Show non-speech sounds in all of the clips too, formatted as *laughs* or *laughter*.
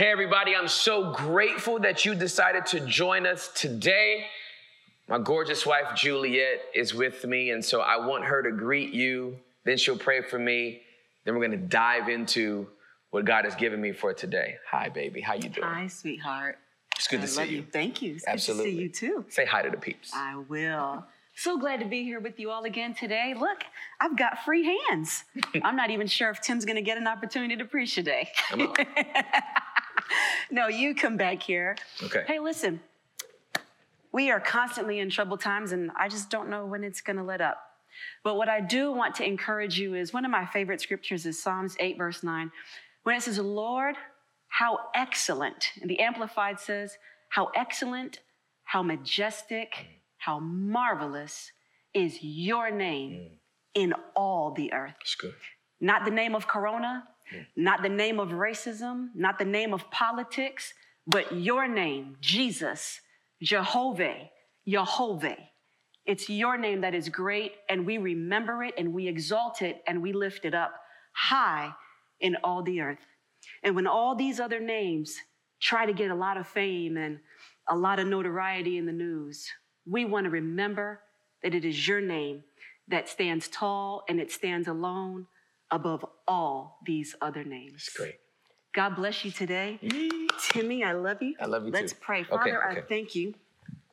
Hey, everybody, I'm so grateful that you decided to join us today. My gorgeous wife, Juliet, is with me, and so I want her to greet you. Then she'll pray for me. Then we're going to dive into what God has given me for today. Hi, baby. How you doing? Hi, sweetheart. It's good I to see love you. Thank you. It's Absolutely. Good to see you too. Say hi to the peeps. I will. So glad to be here with you all again today. Look, I've got free hands. *laughs* I'm not even sure if Tim's going to get an opportunity to preach today. *laughs* *laughs* No, you come back here. Okay. Hey, listen. We are constantly in troubled times, and I just don't know when it's going to let up. But what I do want to encourage you is one of my favorite scriptures is Psalms 8, verse 9, when it says, Lord, how excellent, and the Amplified says, how excellent, how majestic, mm. how marvelous is your name mm. in all the earth. Not the name of Corona, not the name of racism, not the name of politics, but your name, Jesus, Jehovah, Jehovah. It's your name that is great, and we remember it and we exalt it and we lift it up high in all the earth. And when all these other names try to get a lot of fame and a lot of notoriety in the news, we want to remember that it is your name that stands tall and it stands alone above all these other names. It's great. God bless you today. Timmy, I love you. I love you too. Let's too. pray. Father, okay. I thank you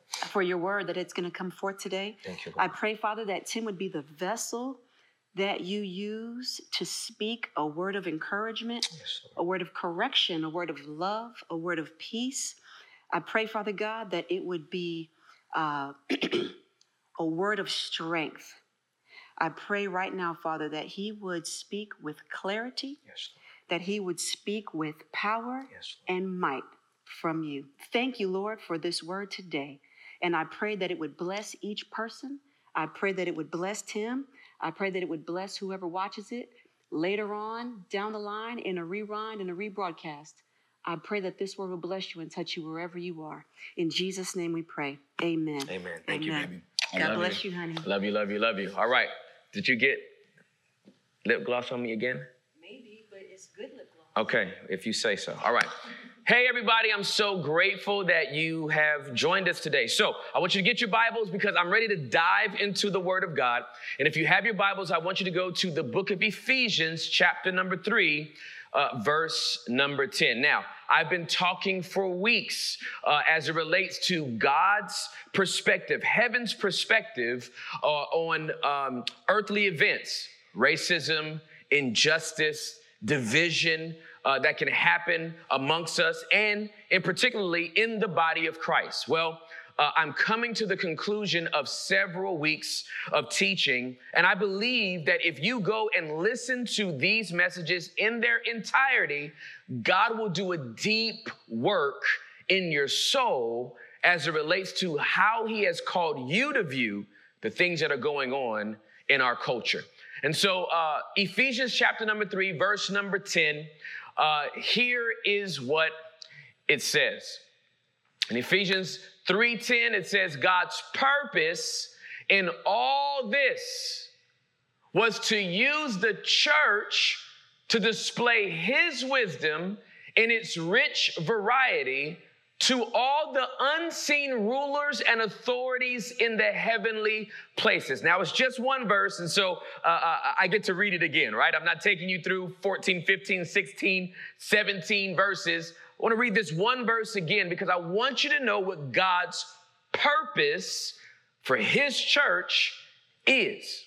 for your word that it's going to come forth today. Thank you, I pray, Father, that Tim would be the vessel that you use to speak a word of encouragement, Yes, a word of correction, a word of love, a word of peace. I pray, Father God, that it would be uh, *clears throat* a word of strength. I pray right now, Father, that he would speak with clarity, Yes, that he would speak with power Yes, and might from you. Thank you, Lord, for this word today. And I pray that it would bless each person. I pray that it would bless Tim. I pray that it would bless whoever watches it later on, down the line, in a rewind, in a rebroadcast. I pray that this word will bless you and touch you wherever you are. In Jesus' name we pray. Amen. Amen. Thank you, baby. I God love bless you, honey. Love you, love you, love you. All right. Did you get lip gloss on me again? Maybe, but it's good lip gloss. Okay, if you say so. All right. Hey, everybody, I'm so grateful that you have joined us today. So, I want you to get your Bibles because I'm ready to dive into the Word of God. And if you have your Bibles, I want you to go to the book of Ephesians, chapter number three, uh, verse number 10. Now, I've been talking for weeks uh, as it relates to God's perspective, heaven's perspective uh, on um, earthly events, racism, injustice, division uh, that can happen amongst us, and in particularly in the body of Christ. Well, uh, I'm coming to the conclusion of several weeks of teaching, and I believe that if you go and listen to these messages in their entirety, God will do a deep work in your soul as it relates to how He has called you to view the things that are going on in our culture. And so, uh, Ephesians chapter number three, verse number 10, uh, here is what it says. In Ephesians 3:10 it says God's purpose in all this was to use the church to display his wisdom in its rich variety to all the unseen rulers and authorities in the heavenly places. Now, it's just one verse, and so uh, uh, I get to read it again, right? I'm not taking you through 14, 15, 16, 17 verses. I want to read this one verse again because I want you to know what God's purpose for his church is.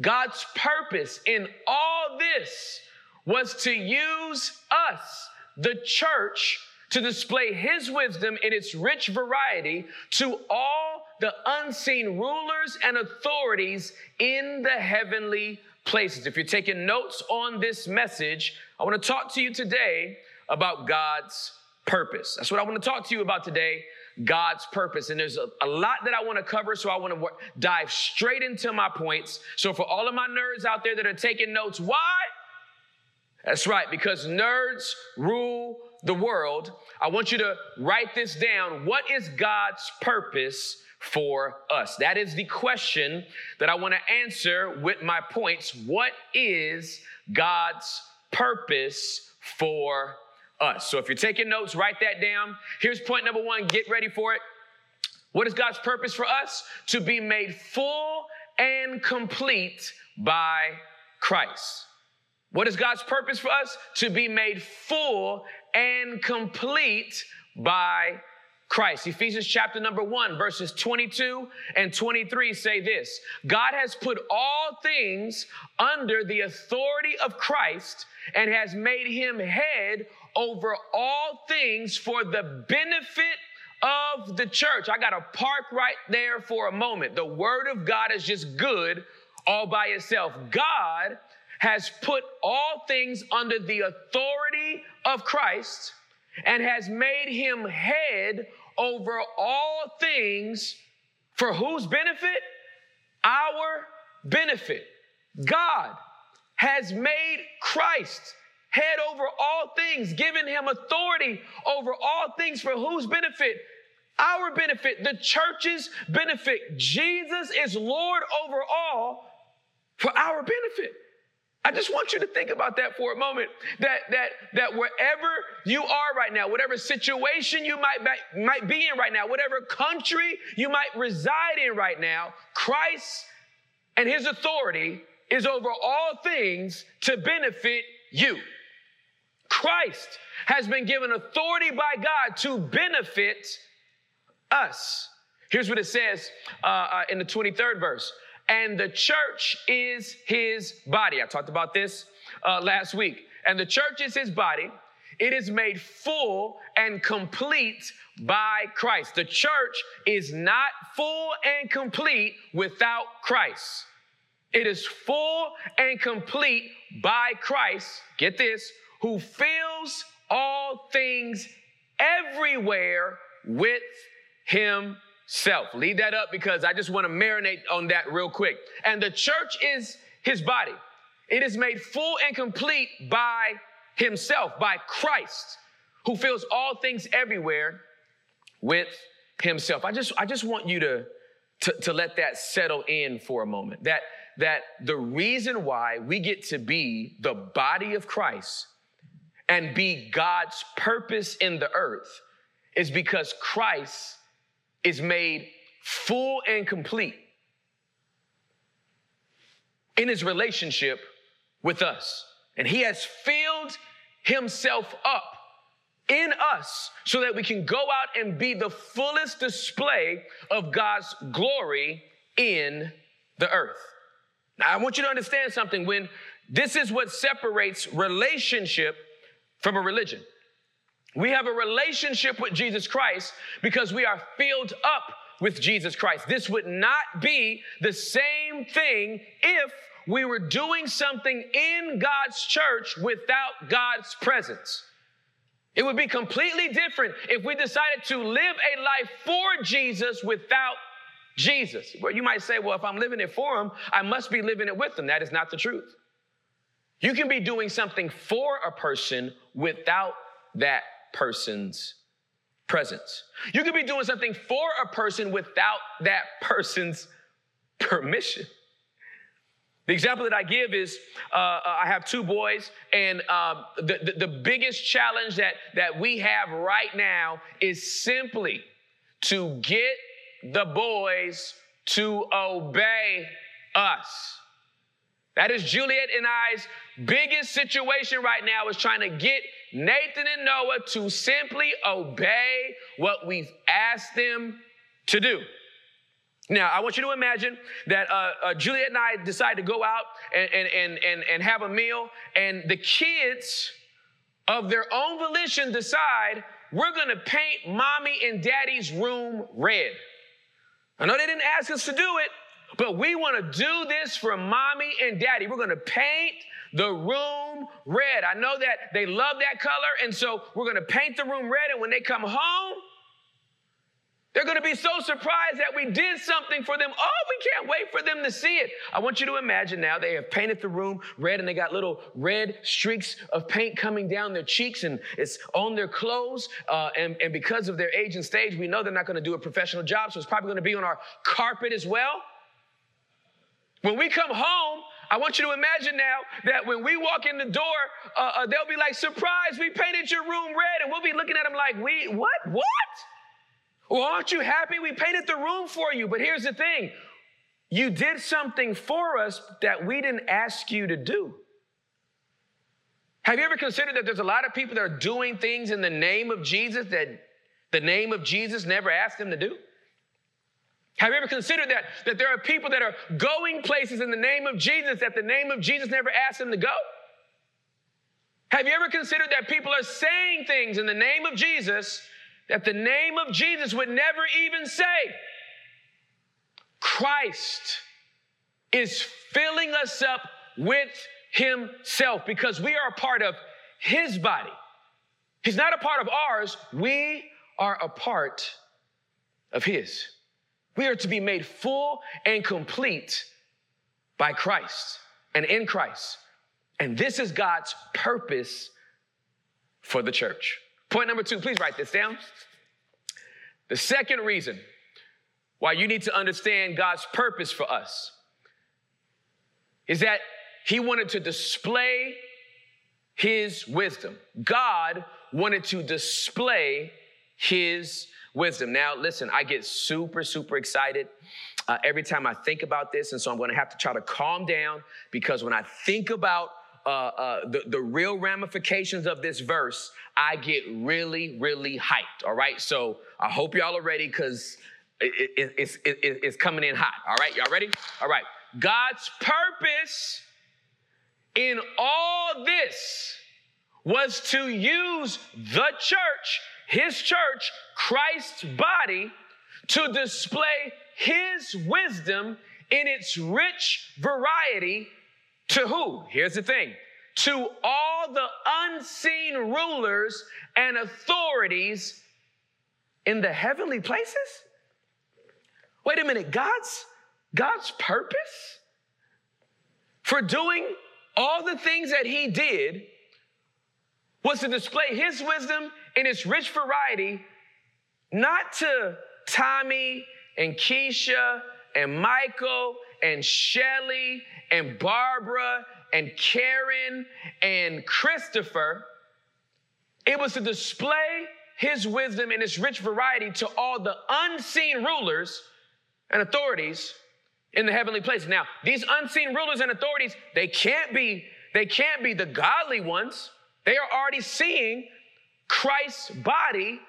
God's purpose in all this was to use us, the church, to display his wisdom in its rich variety to all the unseen rulers and authorities in the heavenly places. If you're taking notes on this message, I want to talk to you today about God's purpose. That's what I want to talk to you about today. God's purpose. And there's a, a lot that I want to cover, so I want to wo- dive straight into my points. So, for all of my nerds out there that are taking notes, why? That's right, because nerds rule the world. I want you to write this down. What is God's purpose for us? That is the question that I want to answer with my points. What is God's purpose for us. So if you're taking notes, write that down. Here's point number one get ready for it. What is God's purpose for us? To be made full and complete by Christ. What is God's purpose for us? To be made full and complete by Christ. Ephesians chapter number one, verses 22 and 23 say this God has put all things under the authority of Christ and has made him head over all things for the benefit of the church. I got to park right there for a moment. The word of God is just good all by itself. God has put all things under the authority of Christ and has made him head over all things for whose benefit? Our benefit. God has made Christ head over all things, giving him authority over all things for whose benefit? Our benefit, the church's benefit. Jesus is Lord over all for our benefit. I just want you to think about that for a moment. That that that wherever you are right now, whatever situation you might be, might be in right now, whatever country you might reside in right now, Christ and his authority is over all things to benefit you. Christ has been given authority by God to benefit us. Here's what it says uh, uh, in the 23rd verse and the church is his body. I talked about this uh, last week. And the church is his body. It is made full and complete by Christ. The church is not full and complete without Christ. It is full and complete by Christ, get this, who fills all things everywhere with himself. Leave that up because I just want to marinate on that real quick. And the church is his body. It is made full and complete by himself, by Christ, who fills all things everywhere with himself. I just, I just want you to, to, to let that settle in for a moment. That, that the reason why we get to be the body of Christ and be God's purpose in the earth is because Christ is made full and complete in his relationship with us. And he has filled himself up in us so that we can go out and be the fullest display of God's glory in the earth. Now, I want you to understand something. When this is what separates relationship from a religion. We have a relationship with Jesus Christ because we are filled up with Jesus Christ. This would not be the same thing if we were doing something in God's church without God's presence. It would be completely different if we decided to live a life for Jesus without Jesus. Well, you might say, well, if I'm living it for him, I must be living it with him. That is not the truth. You can be doing something for a person without that person's presence. You could be doing something for a person without that person's permission. The example that I give is uh, uh I have two boys, and uh, the, the, the biggest challenge that, that we have right now is simply to get the boys to obey us. That is Juliet and I's biggest situation right now is trying to get Nathan and Noah to simply obey what we've asked them to do. Now, I want you to imagine that uh, uh, Juliet and I decide to go out and, and, and, and have a meal, and the kids of their own volition decide we're gonna paint mommy and daddy's room red. I know they didn't ask us to do it, but we wanna do this for mommy and daddy. We're gonna paint the room red. I know that they love that color, and so we're gonna paint the room red. And when they come home, they're gonna be so surprised that we did something for them. Oh, we can't wait for them to see it. I want you to imagine now they have painted the room red and they got little red streaks of paint coming down their cheeks and it's on their clothes. Uh, and, and because of their age and stage, we know they're not gonna do a professional job, so it's probably gonna be on our carpet as well. When we come home, I want you to imagine now that when we walk in the door, uh, uh, they'll be like, surprise, we painted your room red. And we'll be looking at them like, we, what? What? Well, aren't you happy we painted the room for you? But here's the thing you did something for us that we didn't ask you to do. Have you ever considered that there's a lot of people that are doing things in the name of Jesus that the name of Jesus never asked them to do? Have you ever considered that? That there are people that are going places in the name of Jesus that the name of Jesus never asked them to go? Have you ever considered that people are saying things in the name of Jesus that the name of Jesus would never even say? Christ is filling us up with Himself because we are a part of His body. He's not a part of ours, we are a part of His. We are to be made full and complete by Christ and in Christ. And this is God's purpose for the church. Point number two, please write this down. The second reason why you need to understand God's purpose for us is that He wanted to display His wisdom. God wanted to display His wisdom. Now, listen, I get super, super excited uh, every time I think about this. And so I'm going to have to try to calm down because when I think about uh, uh, the, the real ramifications of this verse, I get really, really hyped. All right. So I hope y'all are ready because it, it, it's, it, it's coming in hot. All right. Y'all ready? All right. God's purpose in all this was to use the church his church, Christ's body, to display his wisdom in its rich variety to who? Here's the thing to all the unseen rulers and authorities in the heavenly places? Wait a minute, God's God's purpose for doing all the things that he did was to display his wisdom in its rich variety, not to Tommy and Keisha and Michael and Shelly and Barbara and Karen and Christopher. It was to display his wisdom in its rich variety to all the unseen rulers and authorities in the heavenly place. Now, these unseen rulers and authorities, they can't be, they can't be the godly ones. They are already seeing Christ's body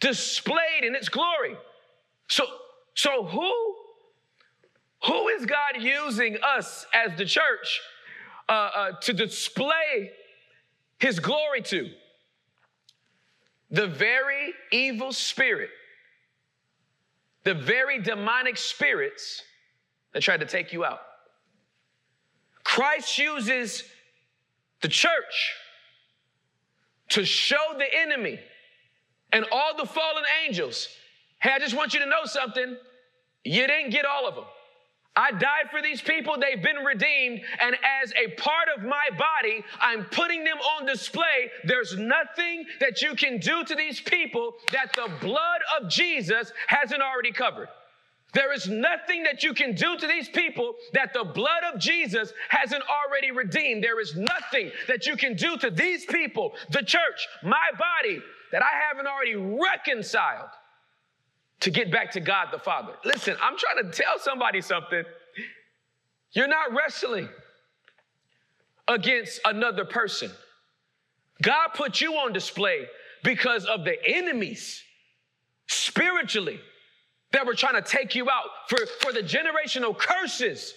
displayed in its glory. So, so who, who is God using us as the church uh, uh, to display his glory to? The very evil spirit, the very demonic spirits that tried to take you out. Christ uses the church to show the enemy and all the fallen angels hey, I just want you to know something. You didn't get all of them. I died for these people. They've been redeemed. And as a part of my body, I'm putting them on display. There's nothing that you can do to these people that the blood of Jesus hasn't already covered. There is nothing that you can do to these people that the blood of Jesus hasn't already redeemed. There is nothing that you can do to these people, the church, my body, that I haven't already reconciled to get back to God the Father. Listen, I'm trying to tell somebody something. You're not wrestling against another person. God put you on display because of the enemies spiritually that were trying to take you out, for, for the generational curses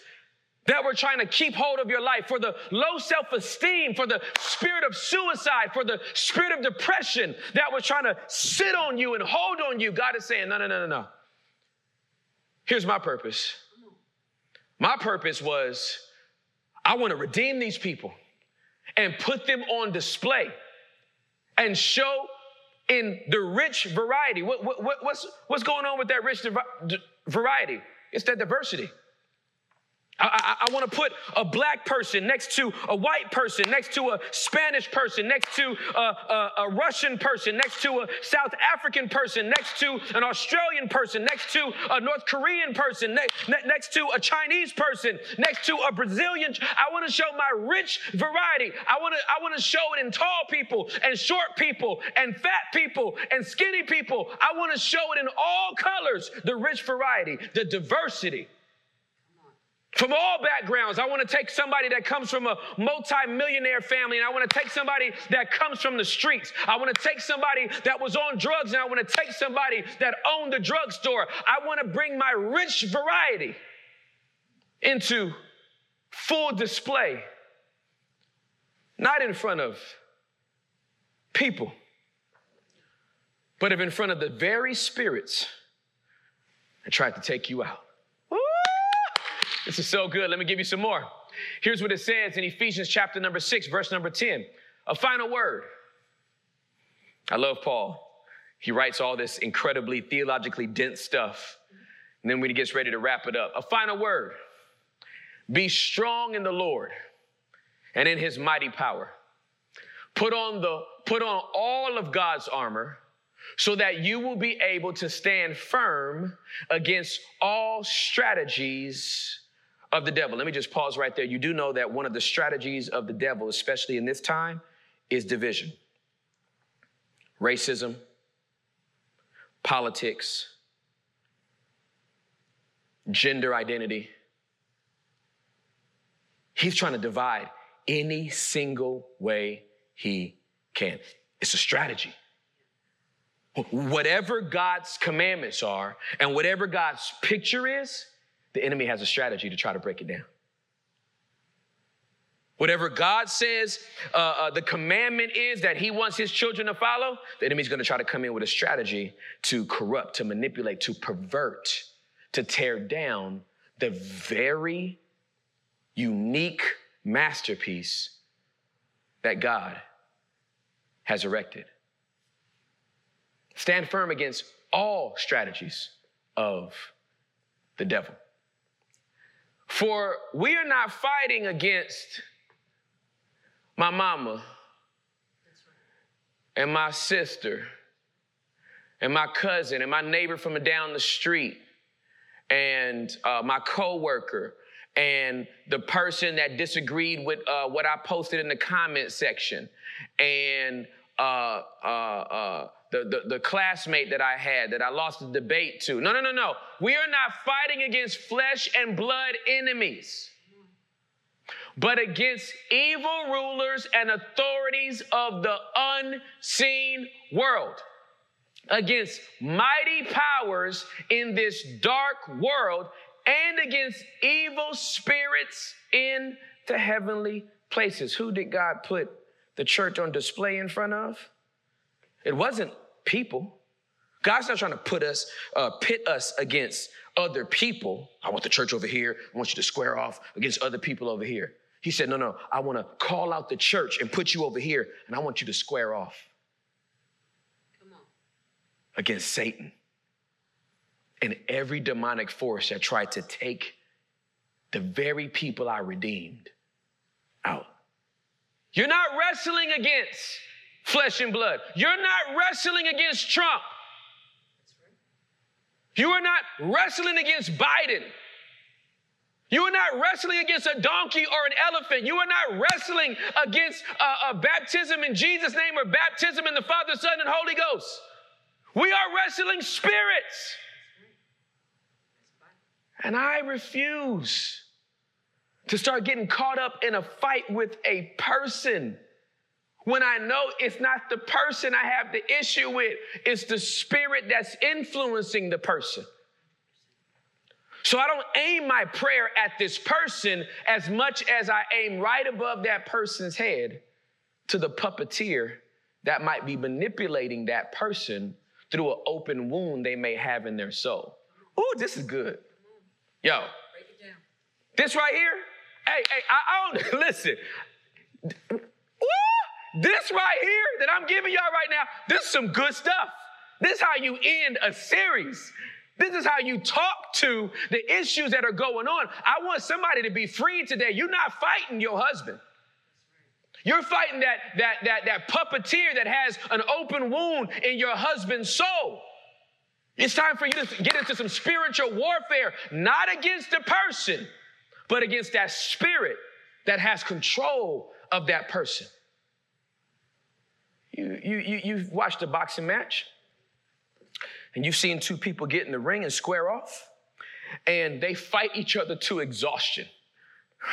that were trying to keep hold of your life, for the low self esteem, for the spirit of suicide, for the spirit of depression that was trying to sit on you and hold on you. God is saying, no, no, no, no, no. Here's my purpose. My purpose was I want to redeem these people and put them on display and show in the rich variety. What, what, what's, what's going on with that rich variety? It's that diversity. I, I, I want to put a black person next to a white person, next to a Spanish person, next to a, a, a, Russian person, next to a South African person, next to an Australian person, next to a North Korean person, ne- ne- next to a Chinese person, next to a Brazilian. I want to show my rich variety. I want to I want to show it in tall people and short people and fat people and skinny people. I want to show it in all colors, the rich variety, the diversity from all backgrounds. I want to take somebody that comes from a multi-millionaire family, and I want to take somebody that comes from the streets. I want to take somebody that was on drugs, and I want to take somebody that owned the drugstore. I want to bring my rich variety into full display, not in front of people, but in front of the very spirits that tried to take you out. This is so good. Let me give you some more. Here's what it says in Ephesians chapter number six, verse number 10. A final word. I love Paul. He writes all this incredibly theologically dense stuff. And then when he gets ready to wrap it up, a final word. Be strong in the Lord and in his mighty power. Put on the put on all of God's armor so that you will be able to stand firm against all strategies of the devil. Let me just pause right there. You do know that one of the strategies of the devil, especially in this time, is division. Racism, politics, gender identity. He's trying to divide any single way he can. It's a strategy. Whatever God's commandments are and whatever God's picture is, the enemy has a strategy to try to break it down. Whatever God says uh, uh, the commandment is that he wants his children to follow, the enemy's to try to come in with a strategy to corrupt, to manipulate, to pervert, to tear down the very unique masterpiece that God has erected. Stand firm against all strategies of the devil. For we are not fighting against my mama and my sister and my cousin and my neighbor from down the street and uh, my coworker and the person that disagreed with uh, what I posted in the comment section. And uh, uh, uh the, the, the classmate that I had that I lost the debate to. No, no, no, no. We are not fighting against flesh and blood enemies, but against evil rulers and authorities of the unseen world, against mighty powers in this dark world, and against evil spirits in the heavenly places. Who did God put the church on display in front of? It wasn't people. God's not trying to put us, uh, pit us against other people. I want the church over here. I want you to square off against other people over here. He said, No, no, I want to call out the church and put you over here, and I want you to square off against Satan and every demonic force that tried to take the very people I redeemed out. You're not wrestling against flesh and blood. You're not wrestling against Trump. You are not wrestling against Biden. You are not wrestling against a donkey or an elephant. You are not wrestling against a, a, baptism in Jesus' name or baptism in the Father, Son, and Holy Ghost. We are wrestling spirits. And I refuse to start getting caught up in a fight with a person when I know it's not the person I have the issue with, it's the spirit that's influencing the person. So I don't aim my prayer at this person as much as I aim right above that person's head to the puppeteer that might be manipulating that person through an open wound they may have in their soul. Oh, this is good. Yo, this right here, hey, hey, I, I don't, *laughs* listen. This right here that I'm giving y'all right now, this is some good stuff. This is how you end a series. This is how you talk to the issues that are going on. I want somebody to be free today. You're not fighting your husband. You're fighting that, that, that, that puppeteer that has an open wound in your husband's soul. It's time for you to get into some spiritual warfare, not against the person, but against that spirit that has control of that person. You, you, you, you've watched a boxing match and you've seen two people get in the ring and square off, and they fight each other to exhaustion.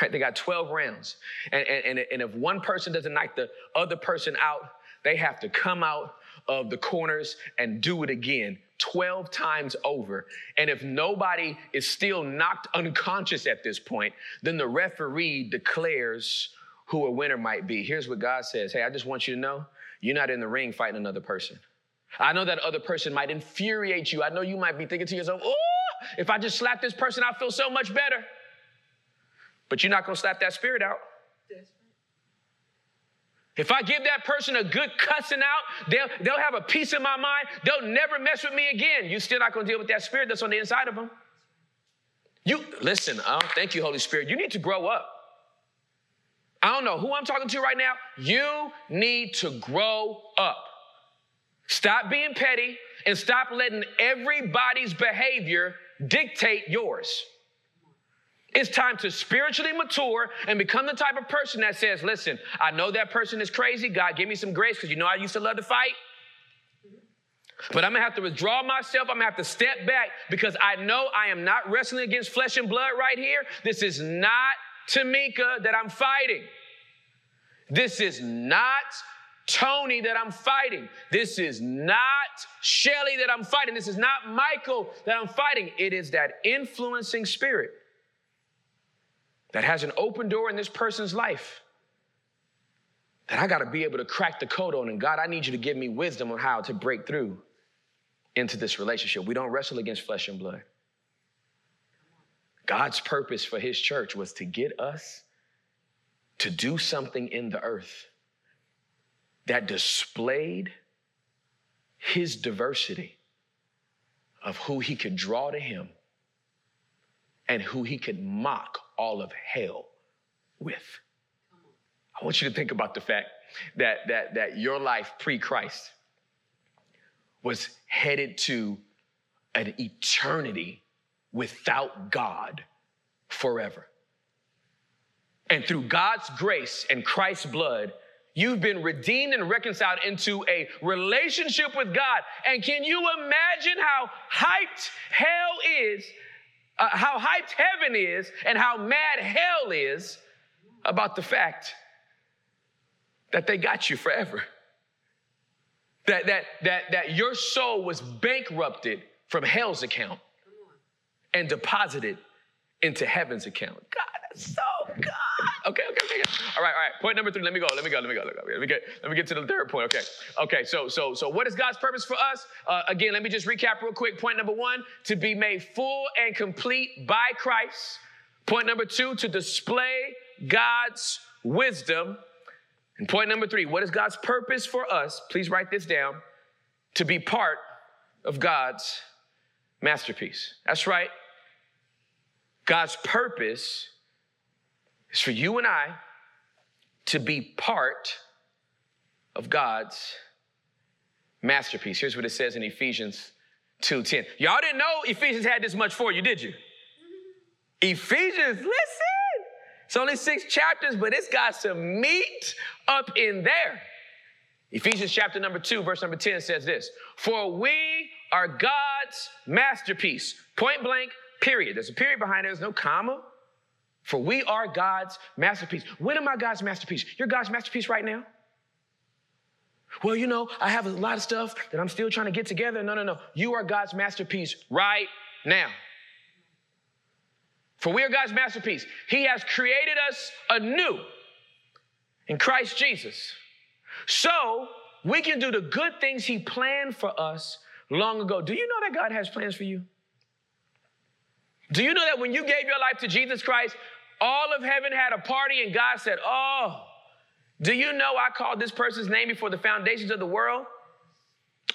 Right? They got 12 rounds. And, and, and if one person doesn't knock the other person out, they have to come out of the corners and do it again 12 times over. And if nobody is still knocked unconscious at this point, then the referee declares who a winner might be. Here's what God says Hey, I just want you to know you're not in the ring fighting another person. I know that other person might infuriate you. I know you might be thinking to yourself, oh, if I just slap this person, I'll feel so much better. But you're not going to slap that spirit out. If I give that person a good cussing out, they'll, they'll have a peace in my mind. They'll never mess with me again. You're still not going to deal with that spirit that's on the inside of them. You listen, thank you, Holy Spirit. You need to grow up. I don't know who I'm talking to right now. You need to grow up. Stop being petty and stop letting everybody's behavior dictate yours. It's time to spiritually mature and become the type of person that says, listen, I know that person is crazy. God, give me some grace because you know I used to love to fight. But I'm gonna have to withdraw myself. I'm gonna have to step back because I know I am not wrestling against flesh and blood right here. This is not Tamika that I'm fighting. This is not Tony that I'm fighting. This is not Shelly that I'm fighting. This is not Michael that I'm fighting. It is that influencing spirit that has an open door in this person's life that I got to be able to crack the code on. And God, I need you to give me wisdom on how to break through into this relationship. We don't wrestle against flesh and blood. God's purpose for his church was to get us to do something in the earth that displayed his diversity of who he could draw to him and who he could mock all of hell with. I want you to think about the fact that, that, that your life pre Christ was headed to an eternity without God forever. And through God's grace and Christ's blood, You've been redeemed and reconciled into a relationship with God. And can you imagine how hyped hell is, uh, how hyped heaven is, and how mad hell is about the fact that they got you forever? That, that, that, that your soul was bankrupted from hell's account and deposited into heaven's account. God, that's so good. Okay, okay, okay. All right, all right. Point number three. Let me go. Let me go. Let me go. Let me go. Let me get. Let me get to the third point. Okay. Okay. So, so, so, what is God's purpose for us? Uh, again, let me just recap real quick. Point number one: to be made full and complete by Christ. Point number two: to display God's wisdom. And point number three: what is God's purpose for us? Please write this down. To be part of God's masterpiece. That's right. God's purpose is for you and I to be part of God's masterpiece. Here's what it says in Ephesians 2:10. Y'all didn't know Ephesians had this much for you, did you? Ephesians, listen. It's only six chapters, but it's got some meat up in there. Ephesians chapter number 2, verse number 10 says this For we are God's masterpiece. Point blank, period. There's a period behind it, there's no comma. For we are God's masterpiece. When am I God's masterpiece? You're God's masterpiece right now. Well, you know, I have a lot of stuff that I'm still trying to get together. No, no, no. You are God's masterpiece right now. For we are God's masterpiece. He has created us anew in Christ Jesus. So we can do the good things He planned for us long ago. Do you know that God has plans for you? Do you know that when you gave your life to Jesus Christ, all of heaven had a party, and God said, Oh, do you know I called this person's name before the foundations of the world?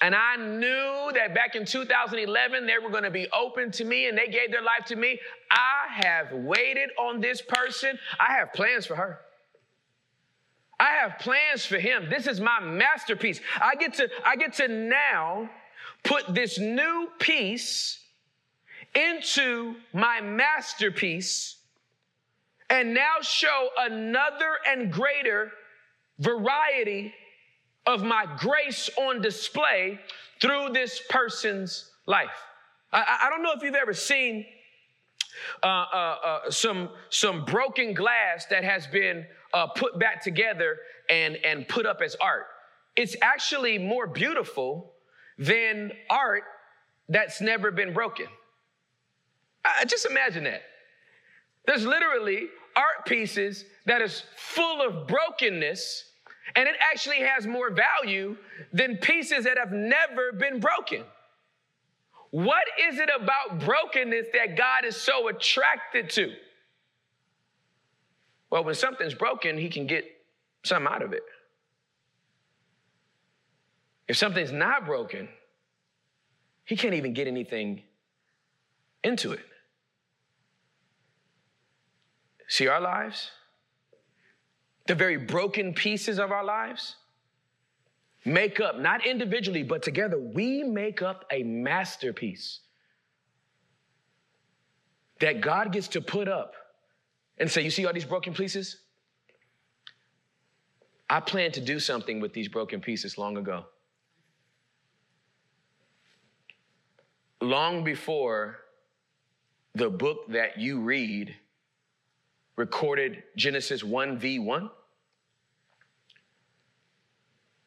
And I knew that back in 2011, they were going to be open to me and they gave their life to me. I have waited on this person. I have plans for her. I have plans for him. This is my masterpiece. I get to, I get to now put this new piece into my masterpiece and now show another and greater variety of my grace on display through this person's life. I, I don't know if you've ever seen uh, uh, uh, some, some broken glass that has been uh, put back together and, and put up as art. It's actually more beautiful than art that's never been broken. I, just imagine that. There's literally art pieces that is full of brokenness, and it actually has more value than pieces that have never been broken. What is it about brokenness that God is so attracted to? Well, when something's broken, He can get something out of it. If something's not broken, He can't even get anything into it. See our lives? The very broken pieces of our lives make up, not individually, but together, we make up a masterpiece that God gets to put up and say, You see all these broken pieces? I planned to do something with these broken pieces long ago. Long before the book that you read recorded Genesis 1 v 1,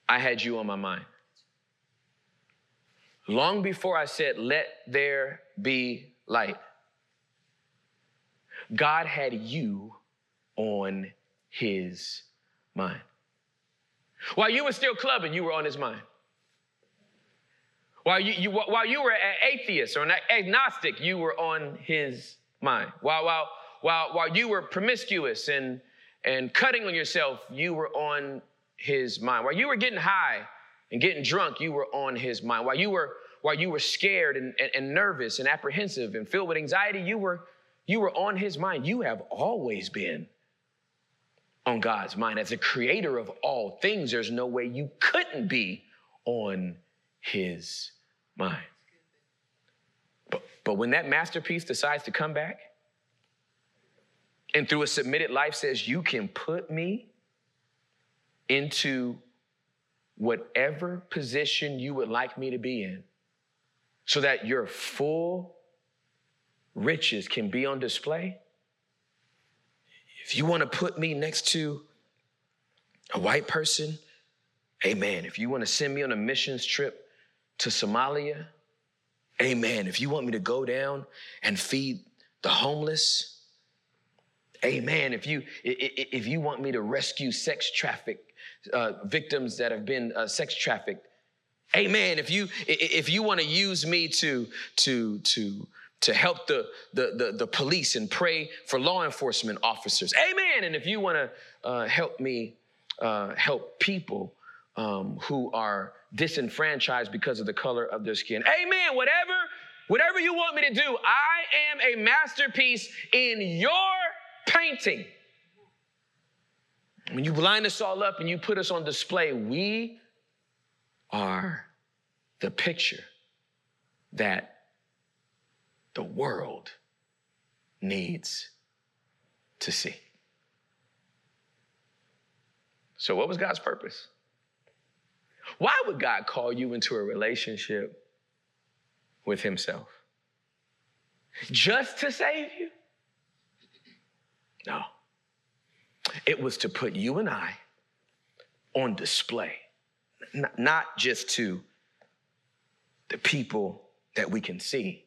I had you on my mind. Long before I said, Let there be light, God had you on his mind. While you were still clubbing, you were on his mind. While you, you, while you were an atheist or an agnostic, you were on his mind. While, while, while, while you were promiscuous and, and cutting on yourself, you were on his mind. While you were getting high and getting drunk, you were on his mind. While you were, while you were scared and, and, and nervous and apprehensive and filled with anxiety, you were, you were on his mind. You have always been on God's mind. As a creator of all things, there's no way you couldn't be on his mind. But, but when that masterpiece decides to come back, and through a submitted life says, You can put me into whatever position you would like me to be in so that your full riches can be on display. If you want to put me next to a white person, amen. If you want to send me on a missions trip to Somalia, amen. If you want me to go down and feed the homeless, Amen. If you if you want me to rescue sex traffic uh, victims that have been uh, sex trafficked, Amen. If you if you want to use me to to to to help the, the, the, the, police and pray for law enforcement officers. Amen. And if you want to uh, help me uh, help people um, who are disenfranchised because of the color of their skin. Amen. Whatever, whatever you want me to do, I am a masterpiece in your painting. When you line us all up and you put us on display, we are the picture that the world needs to see. So, what was God's purpose? Why would God call you into a relationship with Himself? Just to save you? No. It was to put you and I on display, not just to the people that we can see,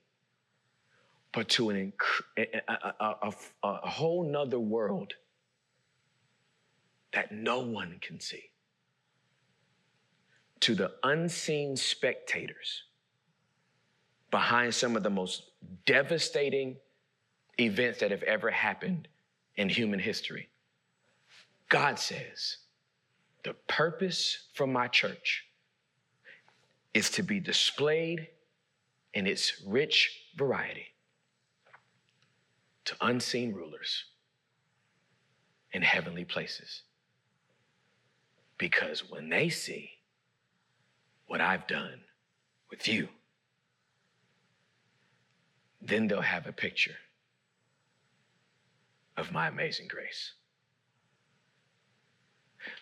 but to an inc- a, a, a, a whole nother world that no one can see. To the unseen spectators behind some of the most devastating events that have ever happened in human history. God says, the purpose for my church is to be displayed in its rich variety to unseen rulers in heavenly places. Because when they see what I've done with you, then they'll have a picture of my amazing grace.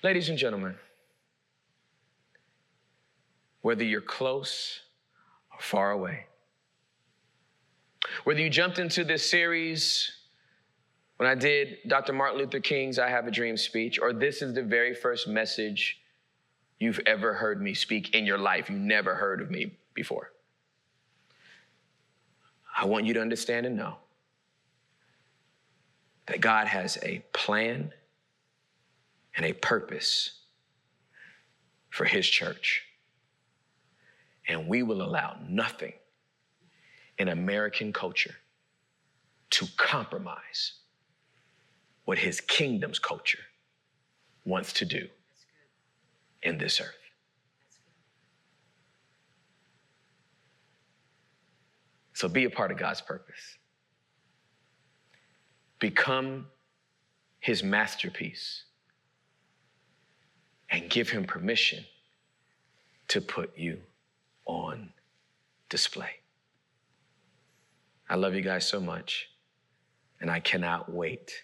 Ladies and gentlemen, whether you're close or far away, whether you jumped into this series when I did Dr. Martin Luther King's I Have a Dream speech, or this is the very first message you've ever heard me speak in your life, you never heard of me before. I want you to understand and know that God has a plan and a purpose for His church. And we will allow nothing in American culture to compromise what His kingdom's culture wants to do in this earth. So be a part of God's purpose. Become his masterpiece and give him permission to put you on display. I love you guys so much, and I cannot wait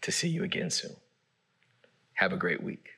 to see you again soon. Have a great week.